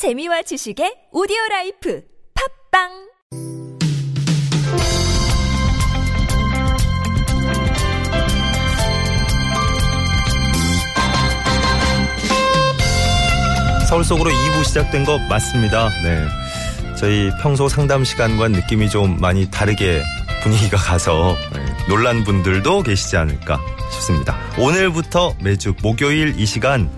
재미와 지식의 오디오 life 팟빵 서울 속으로 2부 시작된 거 맞습니다. 네. 저희 평소 상담 시간과 느낌이 좀 많이 다르게 분위기가 가서 네, 놀란 분들도 계시지 않을까 싶습니다. 오늘부터 매주 목요일 이 시간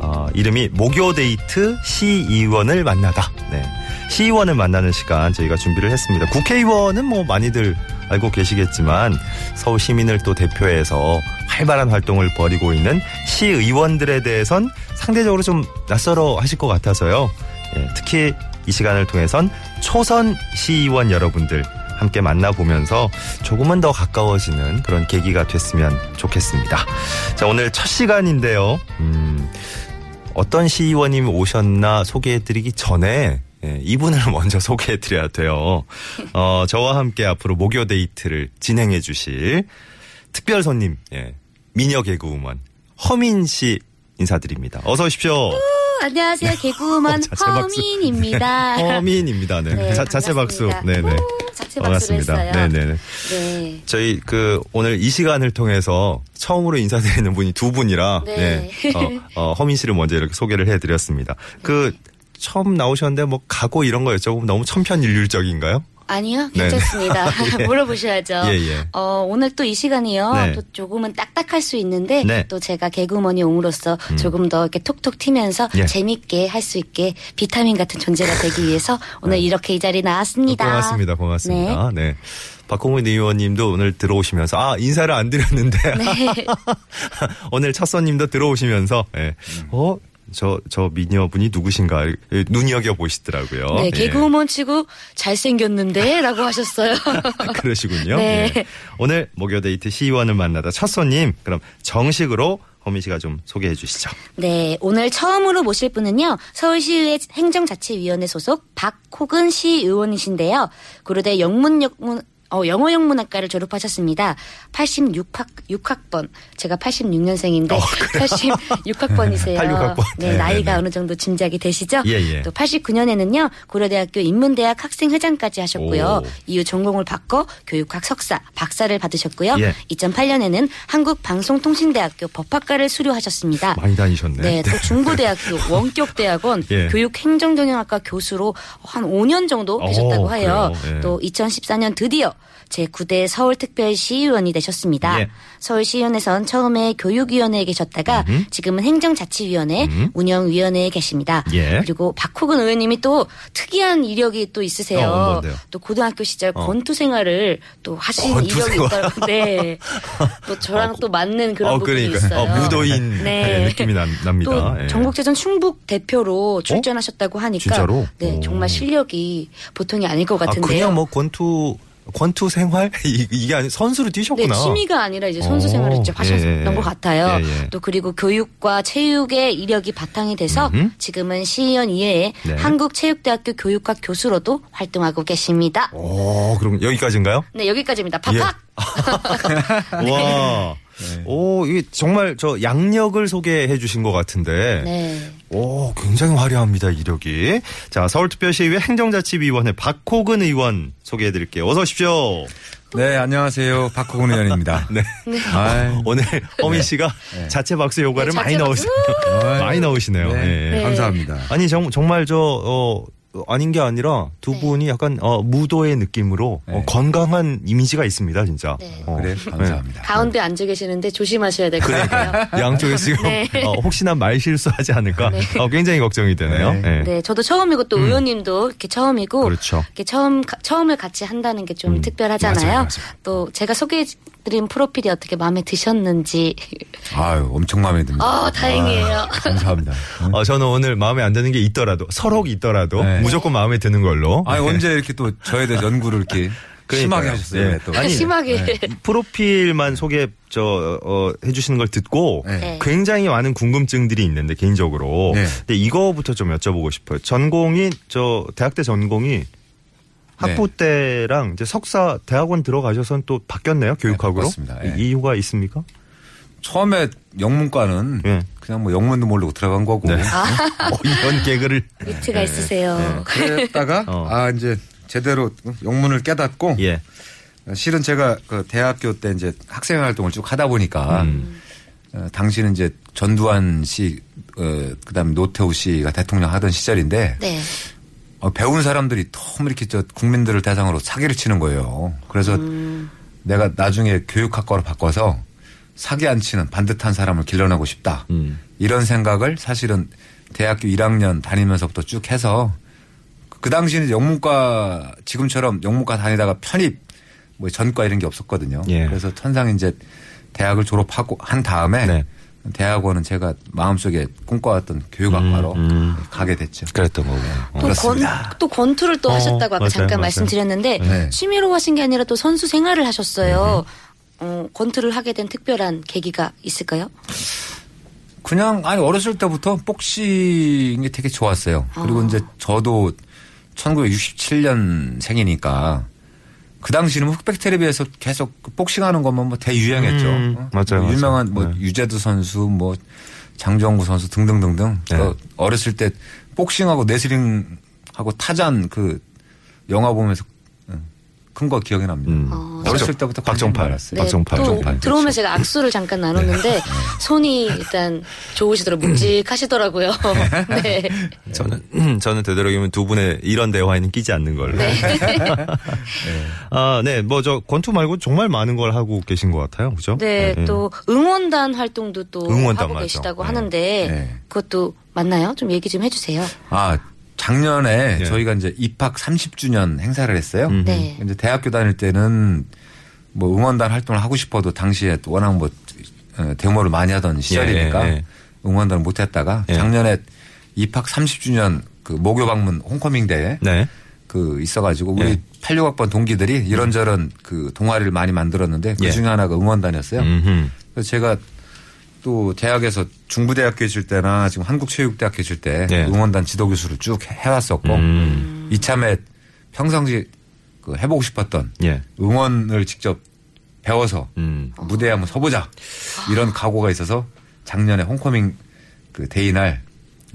어, 이름이 목요 데이트 시의원을 만나다. 네. 시의원을 만나는 시간 저희가 준비를 했습니다. 국회의원은 뭐 많이들 알고 계시겠지만 서울 시민을 또 대표해서 활발한 활동을 벌이고 있는 시의원들에 대해선 상대적으로 좀 낯설어 하실 것 같아서요. 예, 특히 이 시간을 통해선 초선 시의원 여러분들 함께 만나보면서 조금은 더 가까워지는 그런 계기가 됐으면 좋겠습니다. 자, 오늘 첫 시간인데요. 음, 어떤 시의원님이 오셨나 소개해드리기 전에 예, 이분을 먼저 소개해드려야 돼요. 어, 저와 함께 앞으로 목요 데이트를 진행해 주실 특별 손님, 예, 미녀 개그우먼 허민 씨 인사드립니다. 어서 오십시오. 안녕하세요. 개그우먼 어. 허민입니다. 허민입니다. 네. 네, 자, 자체 박수. 반갑습니다. 네네. 자체 했어요. 네네네. 네. 저희 그 오늘 이 시간을 통해서 처음으로 인사드리는 분이 두 분이라 네. 네. 어, 어, 허민 씨를 먼저 이렇게 소개를 해드렸습니다. 그 처음 나오셨는데 뭐 각오 이런 거 여쭤보면 너무 천편일률적인가요? 아니요, 네. 괜찮습니다. 예. 물어보셔야죠. 예, 예. 어, 오늘 또 이 시간이요. 네. 또 조금은 딱딱할 수 있는데 네. 음. 또 제가 개그우먼이 옴으로써 조금 더 이렇게 톡톡 튀면서 예. 재밌게 할 수 있게 비타민 같은 존재가 되기 위해서 오늘 이렇게 이 자리에 나왔습니다. 네. 고맙습니다. 고맙습니다. 네. 박홍근 의원님도 오늘 들어오시면서 아 인사를 안 드렸는데 네. 오늘 첫 손님도 들어오시면서 예. 어. 저, 저 미녀분이 누구신가 눈여겨 보시더라고요. 네, 예. 개그우먼 치고 잘생겼는데? 라고 하셨어요. 그러시군요. 네. 예. 오늘 목요데이트 시의원을 만나다 첫 손님 그럼 정식으로 허민 씨가 좀 소개해 주시죠. 네, 오늘 처음으로 모실 분은요, 서울시의회 행정자치위원회 소속 박호근 시의원이신데요. 고려대 영문영문, 어, 영어 영문학과를 졸업하셨습니다. 86학, 6학번. 제가 86년생인데, 어, 86학번이세요. 86학번. 네, 네, 나이가 네, 네. 어느 정도 짐작이 되시죠? 예, 예. 또 89년에는요, 고려대학교 인문대학 학생회장까지 하셨고요. 오. 이후 전공을 바꿔 교육학 석사, 박사를 받으셨고요. 예. 2008년에는 한국방송통신대학교 법학과를 수료하셨습니다. 많이 다니셨네. 네, 또 중부대학교 원격대학원 예. 교육행정경영학과 교수로 한 5년 정도 어, 계셨다고 해요. 그래요? 예. 또 2014년 드디어 제9대 서울특별시의원이 되셨습니다. 예. 서울시의원에선 처음에 교육위원회에 계셨다가 지금은 행정자치위원회 운영위원회에 계십니다. 예. 그리고 박호근 의원님이 또 특이한 이력이 또 있으세요. 어? 또 고등학교 시절 권투 생활을 또 하신 권투 이력이. 있더라고요. 네. 또 저랑 또 맞는 그런 어, 부분이 그러니까 있어요. 어, 무도인 네. 예, 느낌이 납, 납니다. 또 예. 전국체전 충북 대표로 출전하셨다고 하니까 진짜로? 네 오. 정말 실력이 보통이 아닐 것 아, 같은데요. 그냥 뭐 권투 권투 생활 이- 이게 아니 선수로 네, 뛰셨구나. 취미가 아니라 이제 선수 오, 생활을 직접 하셨던 예, 예. 것 같아요. 예, 예. 또 그리고 교육과 체육의 이력이 바탕이 돼서 음흠. 지금은 시의원 이외에 네. 한국체육대학교 교육학 교수로도 활동하고 계십니다. 오, 그럼 여기까지인가요? 네, 여기까지입니다. 예. 팍팍! 와. 오, 이게 정말 저 양력을 소개해 주신 것 같은데. 네. 오, 굉장히 화려합니다, 이력이. 자, 서울특별시의회 행정자치위원회 박호근 의원 소개해 드릴게요. 어서 오십시오. 네, 안녕하세요. 박호근 의원입니다. 네. 아이, 오늘 허민 씨가 자체 박수 효과를 네, 많이 자체 넣으시, 아이, 많이 넣으시네요. 네, 예. 네. 감사합니다. 아니, 정, 정말 저, 어, 아닌 게 아니라 두 네. 분이 약간 어, 무도의 느낌으로 어, 네. 건강한 이미지가 있습니다, 진짜. 네. 어, 그래, 감사합니다. 가운데 앉아 계시는데 조심하셔야 될 것 같아요. 네. 양쪽에 지금 네. 어, 혹시나 말 실수하지 않을까 어, 굉장히 걱정이 되네요. 네. 네. 네, 저도 처음이고 또 의원님도 이렇게 처음이고 그렇죠. 이렇게 처음 가- 처음을 같이 한다는 게좀 특별하잖아요. 맞아요, 맞아요. 또 제가 소개해 드린 프로필이 어떻게 마음에 드셨는지 아유, 엄청 마음에 듭니다. 아, 다행이에요. 아, 감사합니다. 어, 저는 오늘 마음에 안 드는 게 있더라도 서록 있더라도 네. 무조건 마음에 드는 걸로. 아니, 언제 이렇게 또 저에 대해서 연구를 이렇게 심하게. 하셨어요. 네. 또. 아니, 심하게 프로필만 소개 저 어, 해주시는 걸 듣고 네. 네. 굉장히 많은 궁금증들이 있는데 개인적으로. 네. 근데 이거부터 좀 여쭤보고 싶어요. 전공이 저 대학 때 전공이 학부 때랑 이제 석사 대학원 들어가셔서는 또 바뀌었네요 교육학으로. 바꿨습니다. 예. 이- 이유가 있습니까? 처음에 영문과는 예. 그냥 뭐 영문도 모르고 들어간 거고. 네. 어, 이런 개그를 위트가 있으세요. 그랬다가 어. 아 이제 제대로 영문을 깨닫고 예. 실은 제가 그 대학교 때 이제 학생 활동을 쭉 하다 보니까 음. 어, 당시는 이제 전두환 씨, 어, 그다음에 노태우 씨가 대통령 하던 시절인데 네. 어, 배운 사람들이 너무 이렇게 저 국민들을 대상으로 사기를 치는 거예요. 그래서 음. 내가 나중에 교육학과로 바꿔서 사기 안 치는 반듯한 사람을 길러내고 싶다. 음. 이런 생각을 사실은 대학교 1학년 다니면서부터 쭉 해서 그 당시는 영문과 지금처럼 영문과 다니다가 편입 뭐 전과 이런 게 없었거든요. 예. 그래서 천상 이제 대학을 졸업하고 한 다음에 네. 대학원은 제가 마음속에 꿈꿔왔던 교육학과로 음, 음. 가게 됐죠. 그랬던 거고. 또, 권, 그렇습니다. 또 권투를 또 어, 하셨다고 아까 맞아요, 잠깐 맞아요. 말씀드렸는데 네. 취미로 하신 게 아니라 또 선수 생활을 하셨어요. 음. 어, 권투를 하게 된 특별한 계기가 있을까요? 그냥 아니 어렸을 때부터 복싱이 되게 좋았어요. 그리고 아. 이제 저도 1967년 생이니까 그 당시는 흑백 텔레비에서 계속 그 복싱하는 것만 뭐 대유행했죠. 음, 어? 맞아요, 뭐 유명한 맞아요. 뭐 네. 유재두 선수 뭐 장정구 선수 등등등등. 네. 그 어렸을 때 복싱하고 레슬링하고 타잔 그 영화 보면서 큰 거 기억이 납니다. 음. 어. 어렸을 때부터 박정팔. 관심이 많았어요. 박정팔. 또 박정팔. 들어오면 제가 악수를 잠깐 나눴는데 손이 일단 좋으시더라고요. 묵직하시더라고요. 네. 저는 저는 되도록이면 두 분의 이런 대화에는 끼지 않는 걸로. 네. 아, 네. 뭐 저 권투 말고 정말 많은 걸 하고 계신 것 같아요. 그죠? 네, 네. 또 응원단 활동도 또 응원단 하고 맞죠. 계시다고 네. 하는데 네. 그것도 맞나요? 좀 얘기 좀 해주세요. 아 작년에 네. 저희가 이제 입학 30주년 행사를 했어요. 음. 네. 이제 대학교 다닐 때는 뭐 응원단 활동을 하고 싶어도 당시에 워낙 뭐 어, 데모를 많이 하던 시절이니까 예, 예. 응원단을 못 했다가 예. 작년에 입학 30주년 그 모교 방문 홈커밍 대회 네. 그 있어가지고 우리 예. 86학번 동기들이 이런저런 그 동아리를 많이 만들었는데 그 예. 중에 하나가 응원단이었어요. 음흠. 그래서 제가 또 대학에서 중부대학교 있을 때나 지금 한국체육대학교 있을 때 예. 응원단 지도교수를 쭉 해왔었고 음. 이참에 평상시 그 해보고 싶었던 예. 응원을 직접 배워서 음. 무대에 한번 서보자 이런 각오가 있어서 작년에 homecoming 그 day 날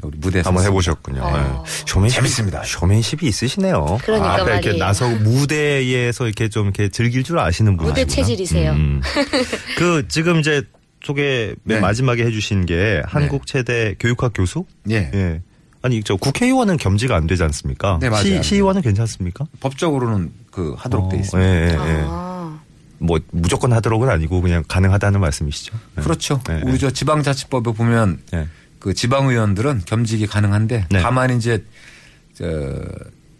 우리 무대에 한번. 해보셨군요. 어. 네. 쇼맨십 재밌습니다. 쇼맨십이 있으시네요. 그러니까 앞에 이렇게 말이에요. 나서 무대에서 이렇게 좀 이렇게 즐길 줄 아시는 분이시구나. 무대 체질이세요. 음. 그 지금 이제 소개 맨 네. 마지막에 해주신 게 한국체대 교육학 교수? 예. 예. 아니 저 국회의원은 겸지가 안 되지 않습니까? 네, 맞아요. 시, 시의원은 괜찮습니까? 법적으로는 그 하도록 돼 어, 있습니다. 예, 예, 예. 아, 뭐 무조건 하도록은 아니고 그냥 가능하다는 말씀이시죠? 네. 그렇죠. 네, 우리 네. 저 지방자치법에 보면 네. 그 지방의원들은 겸직이 가능한데 네. 다만 이제 저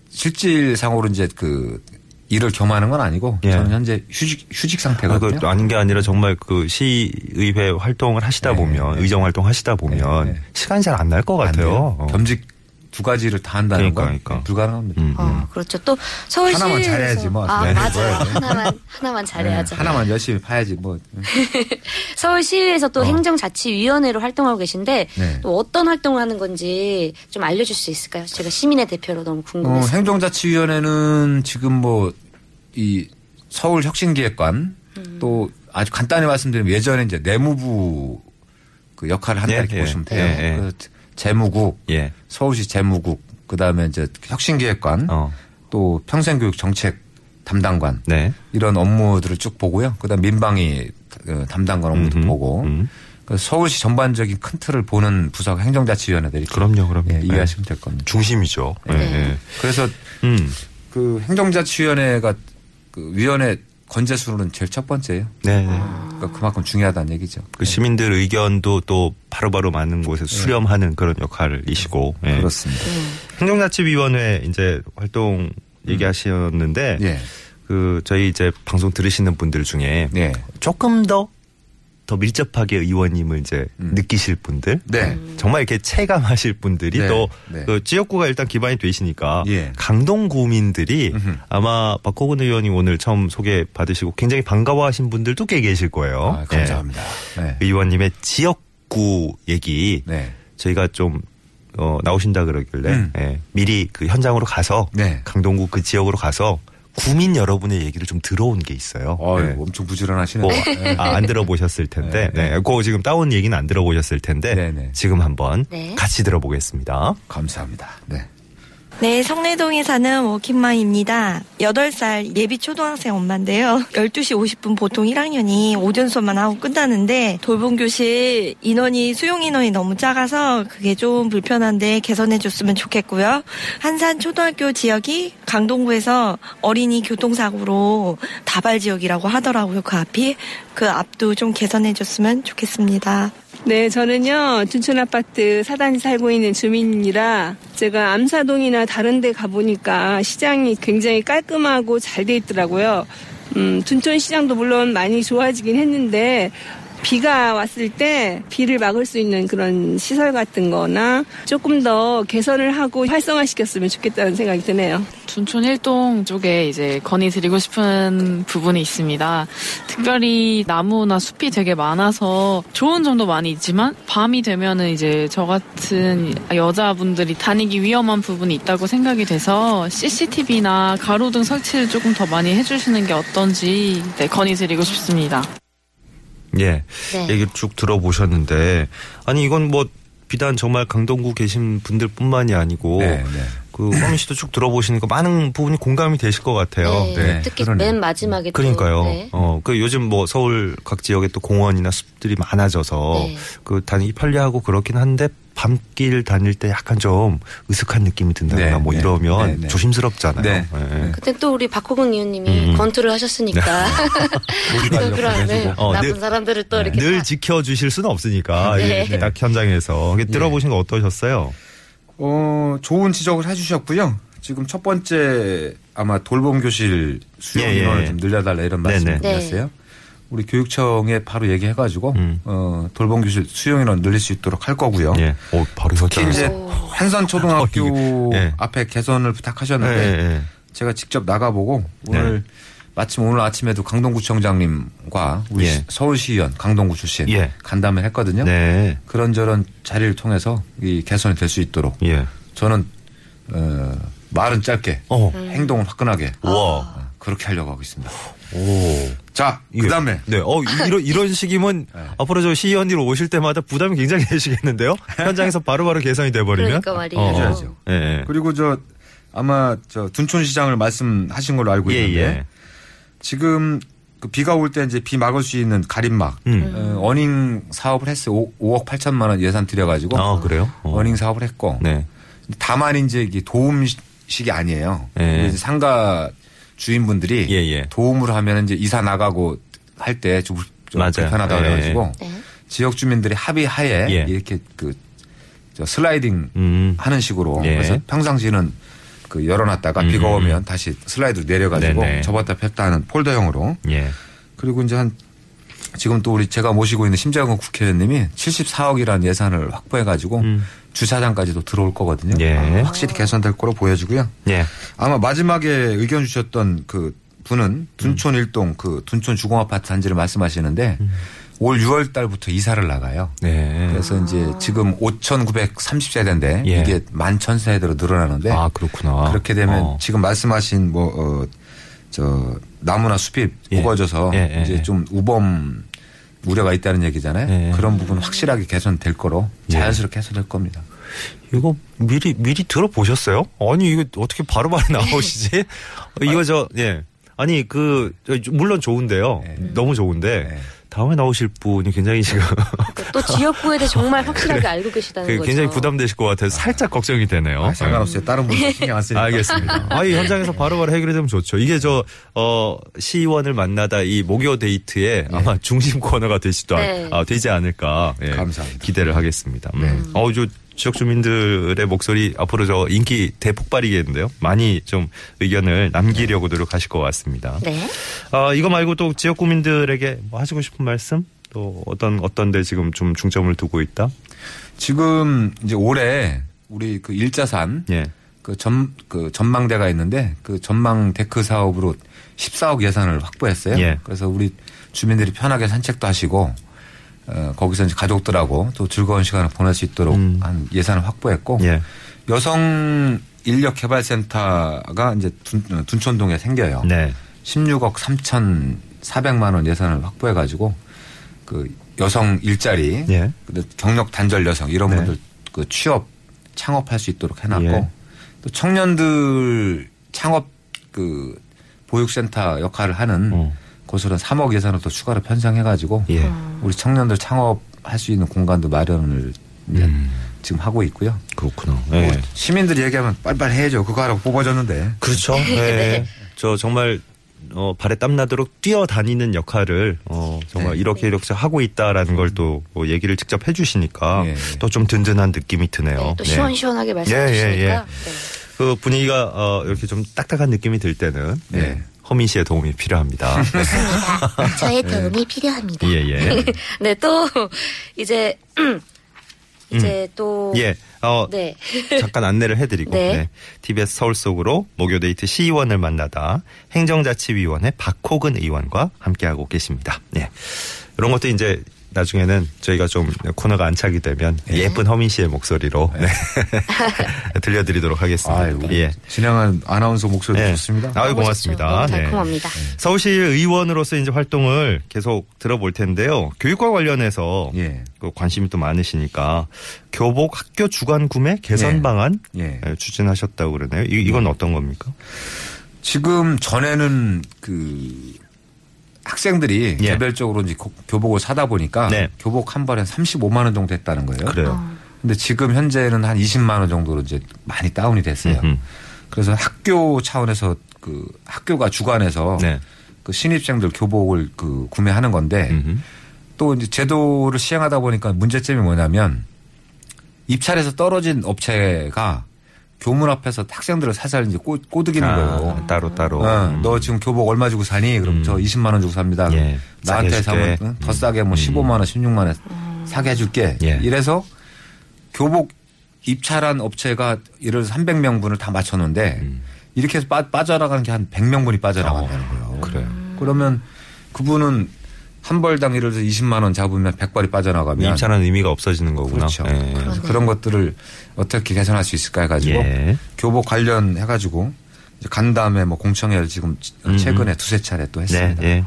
실질상으로 이제 그 일을 겸하는 건 아니고 예. 저는 현재 휴직 휴직 아, 상태거든요. 그 아닌 게 아니라 정말 그 시의회 활동을 하시다 네, 보면 네. 의정 활동 하시다 보면 네, 네. 시간이 잘 안 날 것. 같아요. 어. 겸직 두 가지를 다 한다는 그러니까, 건 그러니까. 불가능합니다. 음, 음. 어, 그렇죠. 또 서울시 하나만 잘해야지 뭐. 아 네, 맞아요. 네. 하나만 하나만 잘해야죠. 네, 하나만 열심히 파야지 뭐. 서울시에서 또 어. 행정자치위원회로 활동하고 계신데 네. 또 어떤 활동을 하는 건지 좀 알려줄 수 있을까요? 제가 시민의 대표로 너무 어, 궁금해서. 행정자치위원회는 지금 뭐 이 서울 혁신기획관 음. 또 아주 간단히 말씀드리면 예전에 이제 내무부 그 역할을 한다 예, 이렇게 예. 보시면 돼요. 예, 재무국, 예. 서울시 재무국, 그 다음에 이제 혁신기획관, 어. 또 평생교육 정책 담당관 네. 이런 업무들을 쭉 보고요. 그다음 민방위 어, 담당관 업무도 음흠, 보고 음. 서울시 전반적인 큰 틀을 보는 부서가 행정자치위원회들이 그럼요, 그럼요. 예, 네. 이해하시면 될 겁니다. 중심이죠. 예, 네. 예. 그래서 음. 그 행정자치위원회가 그 위원회 건재수로는 제일 첫 번째예요. 네. 네. 그러니까 그만큼 중요하다는 얘기죠. 그 시민들 의견도 또 바로바로 많은 곳에 수렴하는 그런 역할이시고. 예. 네. 그렇습니다. 행정자치위원회 이제 활동 얘기하셨는데 예. 그 저희 이제 방송 들으시는 분들 중에 네. 조금 더 더 밀접하게 의원님을 이제 음. 느끼실 분들, 네. 정말 이렇게 체감하실 분들이 네. 또 네. 그 지역구가 일단 기반이 되시니까 예. 강동 구민들이 음흠. 아마 박호근 의원이 오늘 처음 소개 받으시고 굉장히 반가워하신 분들도 꽤 계실 거예요. 아, 감사합니다. 네. 예. 의원님의 지역구 얘기 네. 저희가 좀 어, 나오신다 그러길래 음. 예, 미리 그 현장으로 가서 네. 강동구 그 지역으로 가서 구민 여러분의 얘기를 좀 들어온 게 있어요. 어이, 네. 엄청 부지런하시네. 뭐, 아, 안 들어보셨을 텐데, 네, 네. 그 지금 따온 얘기는 안 들어보셨을 텐데, 네, 네. 지금 한번 네. 같이 들어보겠습니다. 감사합니다. 네. 네, 성내동에 사는 워킹맘입니다. 8살 예비 초등학생 엄마인데요. 12시 50분 보통 1학년이 오전 수업만 하고 끝나는데 돌봄 교실 인원이 수용 인원이 너무 작아서 그게 좀 불편한데 개선해 줬으면 좋겠고요. 한산 초등학교 지역이 강동구에서 어린이 교통사고로 다발 지역이라고 하더라고요. 그 앞이 그 앞도 좀 개선해 줬으면 좋겠습니다. 네, 저는요, 둔촌 아파트 사단지 살고 있는 주민이라 제가 암사동이나 다른 데 가보니까 시장이 굉장히 깔끔하고 잘 돼 있더라고요. 음, 둔촌 시장도 물론 많이 좋아지긴 했는데 비가 왔을 때 비를 막을 수 있는 그런 시설 같은 거나 조금 더 개선을 하고 활성화시켰으면 좋겠다는 생각이 드네요. 둔촌 1동 쪽에 이제 건의 드리고 싶은 부분이 있습니다. 특별히 나무나 숲이 되게 많아서 좋은 점도 많이 있지만 밤이 되면은 이제 저 같은 여자분들이 다니기 위험한 부분이 있다고 생각이 돼서 CCTV나 가로등 설치를 조금 더 많이 해주시는 게 어떤지 네, 건의 드리고 싶습니다. 예. 네. 얘기를 쭉 들어보셨는데, 아니, 이건 뭐, 비단 정말 강동구 계신 분들 뿐만이 아니고, 네, 네. 그, 황민 씨도 쭉 들어보시니까 많은 부분이 공감이 되실 것 같아요. 네, 네, 특히 그러네요. 맨 마지막에 또, 그러니까요. 네. 어, 그 요즘 뭐 서울 각 지역에 또 공원이나 숲들이 많아져서 네. 그 다니기 편리하고 그렇긴 한데 밤길 다닐 때 약간 좀 으슥한 느낌이 든다거나 네, 뭐 네, 이러면 네, 네. 조심스럽잖아요. 네. 네. 그때 또 우리 박호근 의원님이 음. 권투를 하셨으니까 또 그런 네, 어, 나쁜 늘- 사람들을 또 이렇게 늘 다- 지켜주실 수는 없으니까 네. 예, 딱 현장에서 들어보신 거 어떠셨어요? 어, 좋은 지적을 해주셨고요. 지금 첫 번째 아마 돌봄 교실 수용 예, 예, 인원을 예. 좀 늘려달라 이런 네네. 말씀 드렸어요. 우리 교육청에 바로 얘기해가지고 음. 어, 돌봄 교실 수용 인원 늘릴 수 있도록 할 거고요. 예. 어, 바로 특히. 이제 한산 초등학교 예. 앞에 개선을 예, 부탁하셨는데 예, 예. 제가 직접 나가보고 오늘 네. 마침 오늘 아침에도 강동구청장님과 우리 예. 서울시의원 강동구 출신 예. 간담회 했거든요. 네. 그런저런 자리를 통해서 이 개선이 될 수 있도록 예. 저는 어, 말은 짧게 어. 행동은 화끈하게 우와. 어, 그렇게 하려고 하고 있습니다. 오. 자, 이게- 그다음에 네, 어 이런 이런 식이면 네. 앞으로 저 시의원님 오실 때마다 부담이 굉장히 되시겠는데요? 현장에서 바로바로 개선이 돼 버리면 그러니까 말이에요. 해줘야죠. 예, 예. 그리고 저 아마 저 둔촌시장을 말씀하신 걸로 알고 예, 있는데 예. 지금 그 비가 올 때 이제 비 막을 수 있는 가림막 음. 어, 어닝 사업을 했어요. 5, 억 8천만 원 예산 들여가지고 아 그래요? 어. 어닝 사업을 했고 네. 다만 이제 이게 도움식이 아니에요. 예. 이제 상가 주인분들이 예, 예. 도움을 하면 이제 이사 나가고 할 때좀 맞아요. 불편하다 예, 그래가지고 네. 지역 주민들이 합의하에 예. 이렇게 그저 슬라이딩 음. 하는 식으로 예. 그래서 평상시는 그 열어놨다가 음, 비가 음, 오면 다시 슬라이드로 내려가지고 네네. 접었다 폈다 하는 폴더형으로 예. 그리고 이제 한 지금 또 우리 제가 모시고 있는 심재영 국회의원님이 74억이라는 예산을 확보해가지고 음. 주차장까지도 들어올 거거든요. 예. 아, 확실히 개선될 거로 보여지고요. 예. 아마 마지막에 의견 주셨던 그 분은 둔촌 일동 그 둔촌 주공 아파트 단지를 말씀하시는데 올 6월 달부터 이사를 나가요. 네. 그래서 이제 지금 5,930세대인데 예. 이게 11,000세대로 늘어나는데 아 그렇구나. 그렇게 되면 어. 지금 말씀하신 뭐, 어, 저, 나무나 숲이 예. 우거져서 예, 예, 이제 예. 좀 우범 우려가 있다는 얘기잖아요. 예. 그런 부분 확실하게 개선될 거로 예. 자연스럽게 해소될 겁니다. 이거 미리 미리 들어보셨어요? 아니 이거 어떻게 바로바로 나오시지? 이거 저 예. 아니 그 저, 물론 좋은데요. 네. 너무 좋은데 네. 다음에 나오실 분이 굉장히 지금 또 지역구에 대해 정말 확실하게 알고 계시다는 그 거죠. 굉장히 부담되실 것 같아서 살짝 걱정이 되네요. 아, 상관없어요. 다른 분들 신경 안 쓰니까. 알겠습니다. 아, 이 현장에서 바로 바로 해결이 되면 좋죠. 이게 저, 어, 시의원을 만나다 이 목요 데이트에 아마 중심 코너가 되지도, 네. 않, 아, 되지 않을까. 예, 감사합니다. 기대를 하겠습니다. 음. 네. 어우, 저 지역 주민들의 목소리 앞으로 저 인기 대폭발이겠는데요. 많이 좀 의견을 남기려고 노력하실 것 같습니다. 네. 아, 이거 말고 또 지역 구민들에게 뭐 하시고 싶은 말씀? 또 어떤, 어떤 데 지금 좀 중점을 두고 있다? 지금 이제 올해 우리 그 일자산 예. 그 전, 그 전망대가 있는데 그 전망 데크 사업으로 14억 예산을 확보했어요. 예. 그래서 우리 주민들이 편하게 산책도 하시고 어, 거기서 이제 가족들하고 또 즐거운 시간을 보낼 수 있도록 음. 한 예산을 확보했고 예. 여성 인력 개발센터가 이제 둔, 둔촌동에 생겨요. 네. 16억 3,400만 원 예산을 확보해 가지고 그 여성 일자리, 예. 경력 단절 여성 이런 네. 분들 그 취업 창업할 수 있도록 해놨고 예. 또 청년들 창업 그 보육센터 역할을 하는 어. 곳으로 3억 예산을 또 추가로 편성해 가지고 예. 우리 청년들 창업할 수 있는 공간도 마련을 이제 음. 지금 하고 있고요. 그렇구나. 뭐 예. 시민들이 얘기하면 빨리빨리 해야죠. 그거 하라고 뽑아줬는데. 그렇죠. 네. 저 정말 어, 발에 땀 나도록 뛰어다니는 역할을 어, 정말 네. 이렇게 이렇게 하고 있다라는 걸또 얘기를 직접 해주시니까 예. 또좀 든든한 느낌이 드네요. 네, 또 네. 시원시원하게 말씀해 주시니까. 예. 네. 그 분위기가 어, 이렇게 좀 딱딱한 느낌이 들 때는 네. 네. 허민 씨의 도움이 필요합니다. 저의 도움이 필요합니다. 예, 예. 네, 또 이제 이제 또 예. 어, 네. 잠깐 안내를 해드리고 네. 네. TBS 서울 속으로 목요데이트 시의원을 만나다 행정자치위원회 박호근 의원과 함께하고 계십니다. 네. 이런 것도 이제 나중에는 저희가 좀 코너가 안착이 되면 예 쁜 허민 씨의 목소리로 네. 들려드리도록 하겠습니다. 아유, 예. 진행한 아나운서 목소리 네. 좋습니다. 아유 고맙습니다. 싶죠. 너무 네. 달콤합니다. 서울시 의원으로서 이제 활동을 계속 들어볼 텐데요. 교육과 관련해서 예. 그 관심이 또 많으시니까 교복 학교 주간 구매 개선 예. 방안 예. 예, 추진하셨다고 그러네요. 이, 이건 어떤 겁니까? 지금 전에는 그 학생들이 예. 개별적으로 이제 고- 교복을 사다 보니까 네. 교복 한 벌에 35만 원 정도 했다는 거예요. 그래요. 근데 지금 현재는 한 20만 원 정도로 이제 많이 다운이 됐어요. 음흠. 그래서 학교 차원에서 그 학교가 주관해서 네. 그 신입생들 교복을 그 구매하는 건데 음흠. 또 이제 제도를 시행하다 보니까 문제점이 뭐냐면 입찰에서 떨어진 업체가 교문 앞에서 학생들을 살살 이제 꼬, 꼬드기는 아, 거예요. 따로 따로. 어, 음. 너 지금 교복 얼마 주고 사니? 그럼 음. 저 20만 원 주고 삽니다. 예, 나한테. 사면 응? 더 싸게 뭐 15만 원, 16만 원 사게 해줄게. 예. 이래서 교복 입찰한 업체가 예를 들어서 300명분을 다 맞췄는데 음. 이렇게 해서 빠, 빠져나가는 게 한 100명분이 빠져나간다는 거예요. 어, 그래요. 그러면 그분은 한 벌당 예를 들어서 20만 원 잡으면 100벌이 빠져나가면 입찰한 의미가 없어지는 거구나. 그렇죠. 예. 그래서 그런 것들을 어떻게 개선할 수 있을까 해가지고 예. 교복 관련 해가지고 간 다음에 뭐 공청회를 지금 음. 최근에 두세 차례 또 네, 했습니다. 예.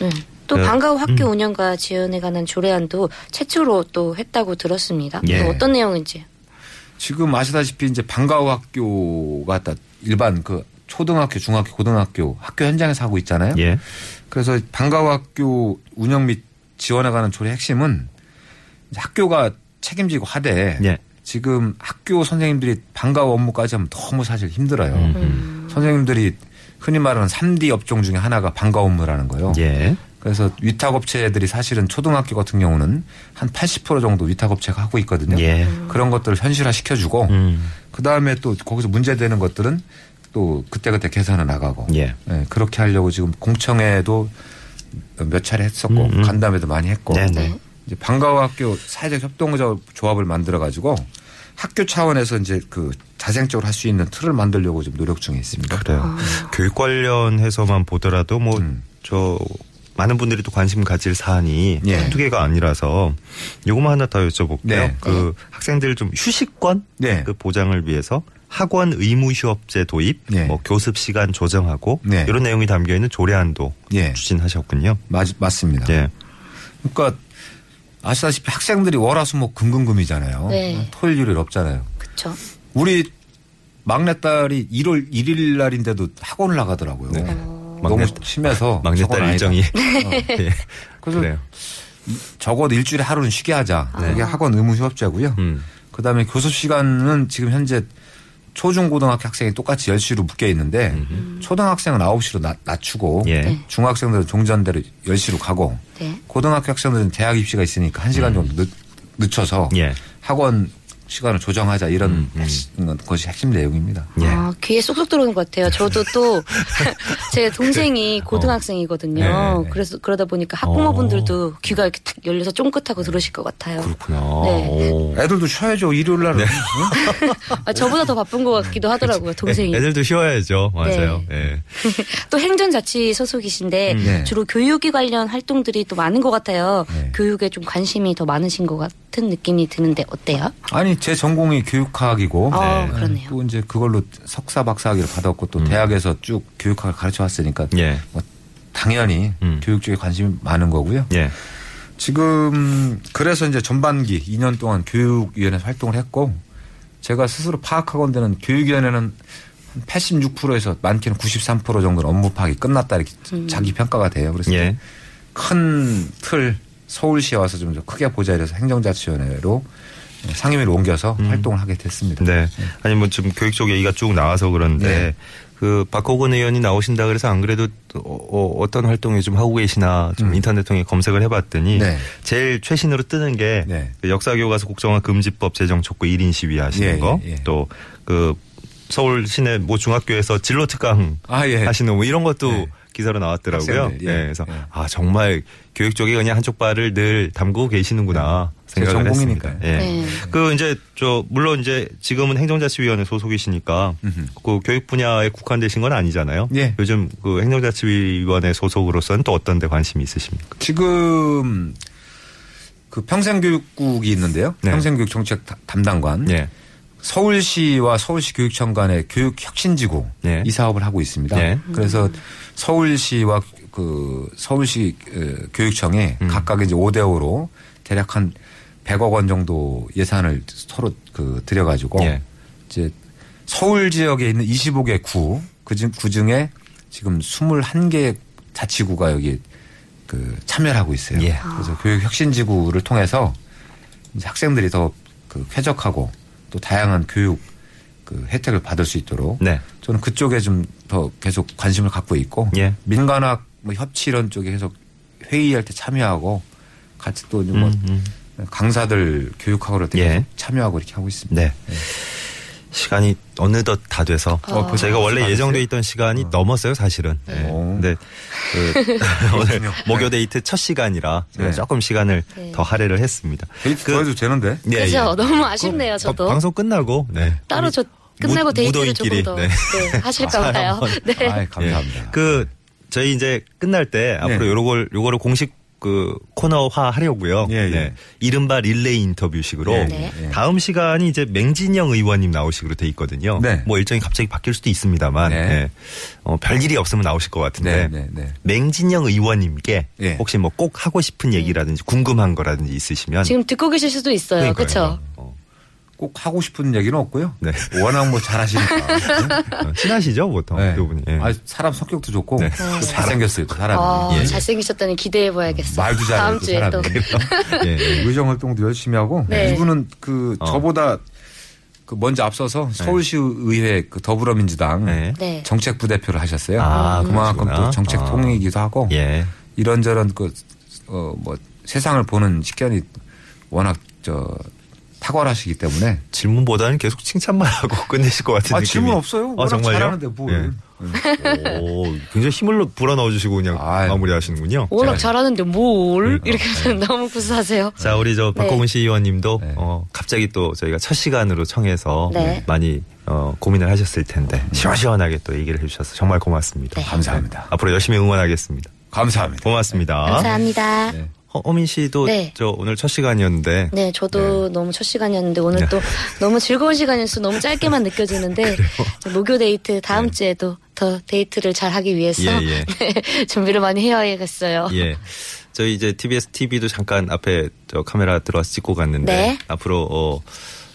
네. 또 그, 방과후 학교 음. 운영과 지원에 관한 조례안도 최초로 또 했다고 들었습니다. 예. 또 어떤 내용인지. 지금 아시다시피 이제 방과후 학교가 다 일반 그 초등학교, 중학교, 고등학교 학교 현장에서 하고 있잖아요. 예. 그래서 방과후 학교 운영 및 지원에 관한 조례 핵심은 학교가 책임지고 하되 예. 지금 학교 선생님들이 방과후 업무까지 하면 너무 사실 힘들어요. 음. 선생님들이 흔히 말하는 3D 업종 중에 하나가 방과후 업무라는 거예요. 예. 그래서 위탁업체들이 사실은 초등학교 같은 경우는 한 80% 정도 위탁업체가 하고 있거든요. 예. 그런 것들을 현실화 시켜주고 음. 그 다음에 또 거기서 문제되는 것들은 또 그때그때 개선해 나가고 예. 예, 그렇게 하려고 지금 공청회도 몇 차례 했었고 음, 음. 간담회도 많이 했고 네, 네. 이제 방과후 학교 사회적 협동조합을 만들어 가지고 학교 차원에서 이제 그 자생적으로 할 수 있는 틀을 만들려고 지금 노력 중에 있습니다. 그래요. 교육 관련해서만 보더라도 뭐 음. 저 많은 분들이 또 관심 가질 사안이 예. 한두 개가 아니라서 요거만 하나 더 여쭤볼게요. 네. 그 학생들 좀 휴식권 네. 그 보장을 위해서 학원 의무 휴업제 도입, 네. 뭐 교습 시간 조정하고 네. 이런 내용이 담겨 있는 조례안도 예. 추진하셨군요. 맞, 맞습니다. 예. 그러니까 아시다시피 학생들이 월화수목 금금금이잖아요. 네. 토요일 일요일 없잖아요. 그쵸. 우리 막내딸이 1월 1일 날인데도 학원을 나가더라고요. 네. 어. 너무 막내- 심해서 막내딸. 일정이 예. 그래서 그래요. 적어도 일주일에 하루는 쉬게 하자. 이게 학원 의무 휴업제고요. 음. 그다음에 교습 시간은 지금 현재 초중 고등학교 학생이 똑같이 10시로 묶여 있는데 초등학생은 9시로 낮, 낮추고 예. 네. 중학생들은 종전대로 10시로 가고 네. 고등학교 학생들은 대학 입시가 있으니까 1시간 정도 늦, 늦춰서 예. 학원 시간을 조정하자 이런 음, 음. 핵심, 것이 핵심 내용입니다. 예. 아, 귀에 쏙쏙 들어오는 것 같아요. 저도 또 제 동생이 고등학생이거든요. 네, 네. 그래서 그러다 보니까 학부모분들도 귀가 이렇게 탁 열려서 쫑긋하고 들으실 것 같아요. 그렇구나. 네. 오. 애들도 쉬어야죠. 일요일 날은. 아, 저보다 더 바쁜 것 같기도 하더라고요, 동생이. 애 들도 쉬어야죠. 맞아요. 네. 예. 또 행정자치 소속이신데 네. 주로 교육이 관련 활동들이 또 많은 것 같아요. 네. 교육에 좀 관심이 더 많으신 것 같은 느낌이 드는데 어때요? 아니 아니 제 전공이 교육학이고 어, 네. 또 이제 그걸로 석사 박사학위를 받았고 또 대학에서 쭉 교육학을 가르쳐 왔으니까 예. 뭐 당연히 음. 교육 쪽에 관심이 많은 거고요. 예. 지금 그래서 이제 전반기 2년 동안 교육위원회 에서 활동을 했고 제가 스스로 파악하건 데는 교육위원회는 한 86%에서 많게는 93% 정도는 업무 파악이 끝났다 이렇게 자기 평가가 돼요. 그래서 예. 큰틀 서울시에 와서 좀더 크게 보자 이래서 행정자치위원회로 상임위를 옮겨서 활동을 하게 됐습니다. 네. 아니 뭐 지금 교육 쪽 얘기가 쭉 나와서 그런데 네. 그 박호근 의원이 나오신다 그래서 안 그래도 어, 떤 활동을 좀 하고 계시나 좀 음. 인터넷 통해 검색을 해봤더니 네. 제일 최신으로 뜨는 게 네. 그 역사교과서 국정화 금지법 제정 촉구 1인 시위 하시는 예, 거 예, 예. 또그 서울 시내 모 중학교에서 진로 특강 아, 예. 하시는 뭐 이런 것도 네. 기사로 나왔더라고요. 학생들, 예. 예. 그래서 예. 아 정말 교육 쪽에 그냥 한쪽 발을 늘 담그고 계시는구나 제 생각을 했습니다. 전공이니까요. 예. 네. 그 이제 저 물론 이제 지금은 행정자치위원회 소속이시니까 음흠. 그 교육 분야에 국한되신 건 아니잖아요. 예. 요즘 그 행정자치위원회 소속으로서는 또 어떤 데 관심이 있으십니까? 지금 그 평생교육국이 있는데요. 네. 평생교육 정책 다- 담당관. 예. 서울시와 서울시 교육청 간의 교육 혁신지구 네. 이 사업을 하고 있습니다. 네. 그래서 서울시와 그 서울시 어, 교육청에 각각 이제 5대 5로 대략 한 100억 원 정도 예산을 서로 그 들여 가지고 예. 이제 서울 지역에 있는 25개 구, 그중, 그 중에 지금 21개 자치구가 여기 그 참여를 하고 있어요. 예. 그래서 교육 혁신 지구를 통해서 이제 학생들이 더 그 쾌적하고 또 다양한 교육 그 혜택을 받을 수 있도록 네. 저는 그쪽에 좀 더 계속 관심을 갖고 있고 예. 민간학 뭐 협치 이런 쪽에 계속 회의할 때 참여하고 같이 또뭐 음, 음. 강사들 교육학으로 되게 예. 참여하고 이렇게 하고 있습니다. 네. 시간이 어느덧 다 돼서 어, 벌써 저희가 원래 예정돼? 있던 시간이 넘었어요 사실은. 네. 오. 근데 그 오늘 목요 데이트 첫 시간이라 제가 네. 조금 시간을 네. 더 할애를 했습니다. 데이트 그- 더 해도 되는데. 예, 그죠? 예. 너무 아쉽네요, 그 저도. 방송 끝나고 네. 따로 저 끝나고 무- 데이트를 무도인끼리, 조금 더 네. 네, 하실까 봐요. 네. 아이, 감사합니다. 예. 그 저희 이제 끝날 때 앞으로 네. 요걸 요거를 공식 그 코너화 하려고요. 네. 예, 예. 이른바 릴레이 인터뷰식으로 예, 네. 예. 다음 시간이 이제 맹진영 의원님 나오시기로 돼 있거든요. 네. 뭐 일정이 갑자기 바뀔 수도 있습니다만 네. 예. 어, 별 일이 없으면 나오실 것 같은데 네, 네, 네. 맹진영 의원님께 예. 혹시 뭐 꼭 하고 싶은 얘기라든지 궁금한 거라든지 있으시면 지금 듣고 계실 수도 있어요. 그렇죠? 어, 꼭 하고 싶은 얘기는 없고요. 네. 워낙 뭐 잘하시니까. 어, 친하시죠 보통 네. 두 분이. 예. 아, 사람 성격도 좋고 네. 또 잘생겼어요. 또 사람이. 아, 예. 잘생기셨다니 기대해봐야겠어요. 말도 잘해요, 다음 또 주에 또. 사람이. 예, 예. 의정 활동도 열심히 하고 네. 이분은 그 어. 저보다 그 먼저 앞서서 서울시 의회 그 더불어민주당 네. 네. 정책 부대표를 하셨어요. 아, 그만큼 그러시구나. 또 정책 아. 통이기도 하고 예. 이런저런 그 어 뭐 세상을 보는 식견이 워낙 저 탁월하시기 때문에 질문보다는 계속 칭찬만 하고 끝내실 것 같은 아 느낌이. 질문 없어요. 아, 워낙 정말요? 잘하는데 뭘. 예. 오, 굉장히 힘을 불어 넣어 주시고 그냥 아유. 마무리하시는군요. 워낙 자, 잘하는데 뭘 그러니까. 이렇게 하면 너무 구수하세요. 자, 우리 저 박호근 시의원님도 네. 어, 갑자기 또 저희가 첫 시간으로 청해서 네. 많이 어, 고민을 하셨을 텐데 시원시원하게 또 얘기를 해주셔서 정말 고맙습니다. 네. 감사합니다. 앞으로 열심히 응원하겠습니다. 감사합니다. 고맙습니다. 감사합니다. 네. 허, 허민 씨도 네. 저 오늘 첫 시간이었는데 네, 저도 너무 첫 시간이었는데 오늘 네. 또 너무 즐거운 시간이어서 너무 짧게만 느껴지는데 목요 데이트 다음 주에도 더 데이트를 잘 하기 위해서 예, 예. 네, 준비를 많이 해야겠어요. 예. 저희 이제 TBS TV도 잠깐 앞에 저 카메라 들어와서 찍고 갔는데 네. 앞으로 어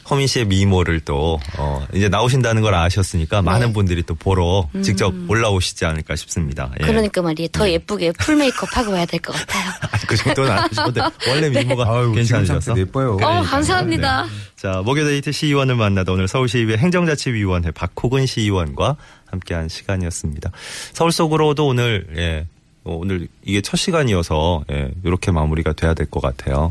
허민 씨의 미모를 또 어, 이제 나오신다는 걸 아셨으니까 많은 분들이 또 보러 직접 올라오시지 않을까 싶습니다. 예. 음. 그러니까 말이에요. 더 예쁘게 full 메이크업 하고 와야 될 것 같아요. 아니, 그 정도는 근데 원래 미모가 괜찮으셔서. 상태도 예뻐요. 어, 감사합니다. 자, 목요데이트 시의원을 만나다 오늘 서울시의회 행정자치위원회 박호근 시의원과 함께한 시간이었습니다. 서울 속으로도 오늘 예, 어, 오늘 이게 첫 시간이어서 예, 이렇게 마무리가 돼야 될 것 같아요.